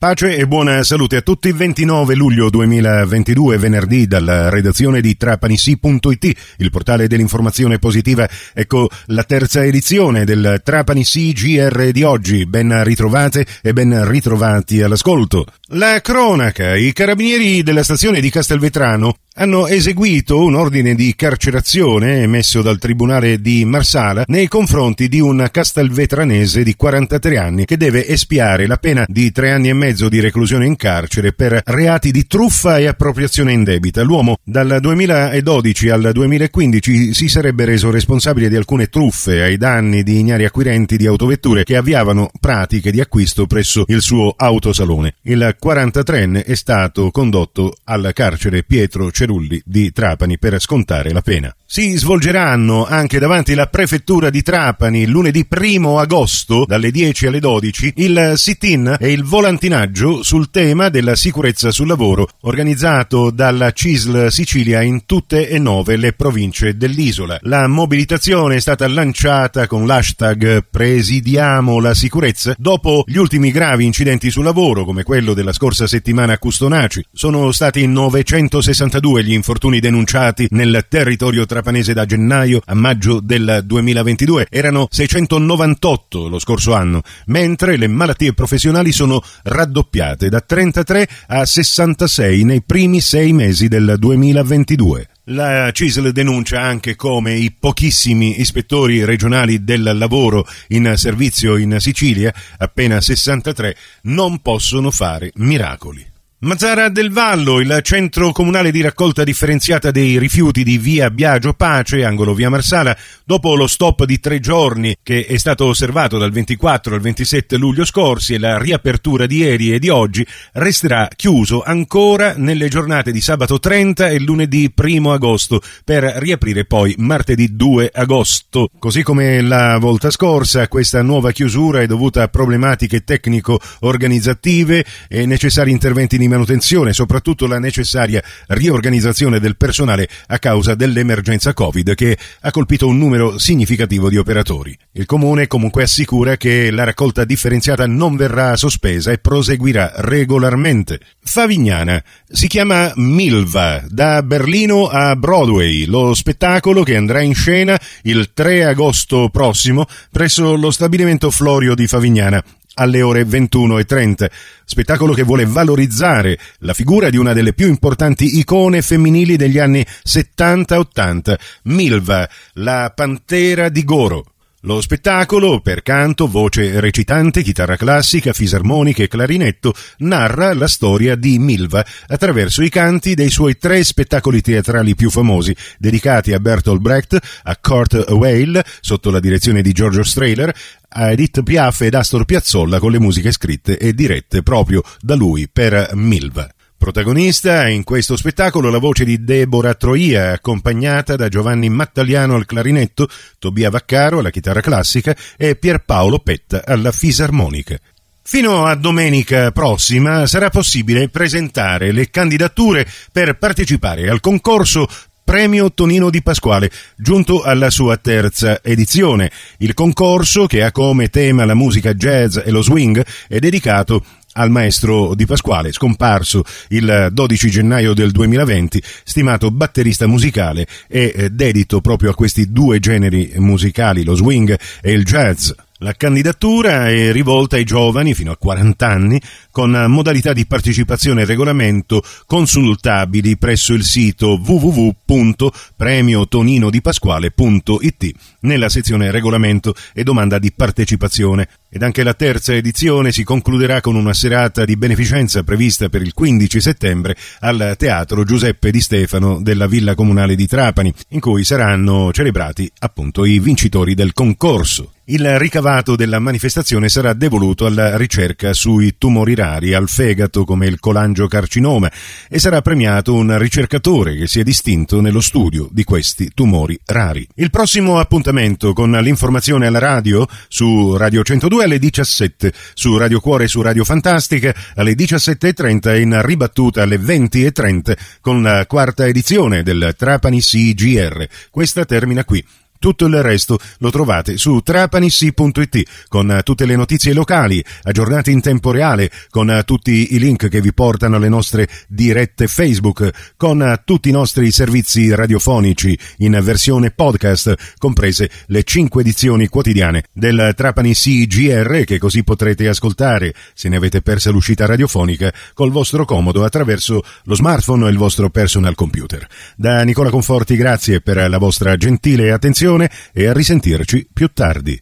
Pace e buona salute a tutti. 29 luglio 2022, venerdì, dalla redazione di trapanisi.it, il portale dell'informazione positiva. Ecco la terza edizione del Trapanisi GR di oggi. Ben ritrovate e ben ritrovati all'ascolto. La cronaca. I carabinieri della stazione di Castelvetrano hanno eseguito un ordine di carcerazione emesso dal Tribunale di Marsala nei confronti di un castelvetranese di 43 anni che deve espiare la pena di tre anni e mezzo di reclusione in carcere per reati di truffa e appropriazione indebita. L'uomo dal 2012 al 2015 si sarebbe reso responsabile di alcune truffe ai danni di ignari acquirenti di autovetture che avviavano pratiche di acquisto presso il suo autosalone. Il 43enne è stato condotto al carcere Pietro Cerulli Cerulli di Trapani per scontare la pena. Si svolgeranno anche davanti alla prefettura di Trapani lunedì 1 agosto dalle 10 alle 12 il sit-in e il volantinaggio sul tema della sicurezza sul lavoro organizzato dalla CISL Sicilia in tutte e nove le province dell'isola. La mobilitazione è stata lanciata con l'hashtag Presidiamo la sicurezza dopo gli ultimi gravi incidenti sul lavoro come quello della scorsa settimana a Custonaci. Sono stati 962 due gli infortuni denunciati nel territorio trapanese da gennaio a maggio del 2022. Erano 698 lo scorso anno, mentre le malattie professionali sono raddoppiate da 33 a 66 nei primi sei mesi del 2022. La CISL denuncia anche come i pochissimi ispettori regionali del lavoro in servizio in Sicilia, appena 63, non possono fare miracoli. Mazzara del Vallo, il centro comunale di raccolta differenziata dei rifiuti di via Biagio Pace, angolo via Marsala, dopo lo stop di tre giorni che è stato osservato dal 24 al 27 luglio scorsi e la riapertura di ieri e di oggi, resterà chiuso ancora nelle giornate di sabato 30 e lunedì 1 agosto, per riaprire poi martedì 2 agosto. Così come la volta scorsa, questa nuova chiusura è dovuta a problematiche tecnico-organizzative e necessari interventi di manutenzione, soprattutto la necessaria riorganizzazione del personale a causa dell'emergenza Covid che ha colpito un numero significativo di operatori. Il comune comunque assicura che la raccolta differenziata non verrà sospesa e proseguirà regolarmente. Favignana si chiama Milva, da Berlino a Broadway, lo spettacolo che andrà in scena il 3 agosto prossimo presso lo stabilimento Florio di Favignana alle ore 21.30, spettacolo che vuole valorizzare la figura di una delle più importanti icone femminili degli anni 70-80, Milva, la pantera di Goro. Lo spettacolo, per canto, voce recitante, chitarra classica, fisarmonica e clarinetto, narra la storia di Milva attraverso i canti dei suoi tre spettacoli teatrali più famosi, dedicati a Bertolt Brecht, a Kurt Weill, sotto la direzione di Giorgio Strehler, a Edith Piaf ed Astor Piazzolla con le musiche scritte e dirette proprio da lui per Milva. Protagonista in questo spettacolo la voce di Deborah Troia, accompagnata da Giovanni Mattaliano al clarinetto, Tobia Vaccaro alla chitarra classica e Pierpaolo Petta alla fisarmonica. Fino a domenica prossima sarà possibile presentare le candidature per partecipare al concorso Premio Tonino di Pasquale, giunto alla sua terza edizione. Il concorso, che ha come tema la musica jazz e lo swing, è dedicato al maestro Di Pasquale, scomparso il 12 gennaio del 2020, stimato batterista musicale e eh, dedito proprio a questi due generi musicali, lo swing e il jazz. La candidatura è rivolta ai giovani fino a 40 anni con modalità di partecipazione e regolamento consultabili presso il sito www.premiotoninodipasquale.it nella sezione regolamento e domanda di partecipazione. Ed anche la terza edizione si concluderà con una serata di beneficenza prevista per il 15 settembre al Teatro Giuseppe Di Stefano della Villa Comunale di Trapani, in cui saranno celebrati appunto i vincitori del concorso. Il ricavato della manifestazione sarà devoluto alla ricerca sui tumori rari al fegato come il colangiocarcinoma e sarà premiato un ricercatore che si è distinto nello studio di questi tumori rari. Il prossimo appuntamento con l'informazione alla radio su Radio 102 alle 17, su Radio Cuore e su Radio Fantastica alle 17.30 e in ribattuta alle 20.30 con la quarta edizione del Trapani CGR. Questa termina qui. Tutto il resto lo trovate su trapanissi.it con tutte le notizie locali, aggiornate in tempo reale, con tutti i link che vi portano alle nostre dirette Facebook, con tutti i nostri servizi radiofonici in versione podcast, comprese le cinque edizioni quotidiane del Trapani CGR che così potrete ascoltare, se ne avete persa l'uscita radiofonica, col vostro comodo attraverso lo smartphone e il vostro personal computer. Da Nicola Conforti grazie per la vostra gentile attenzione e a risentirci più tardi.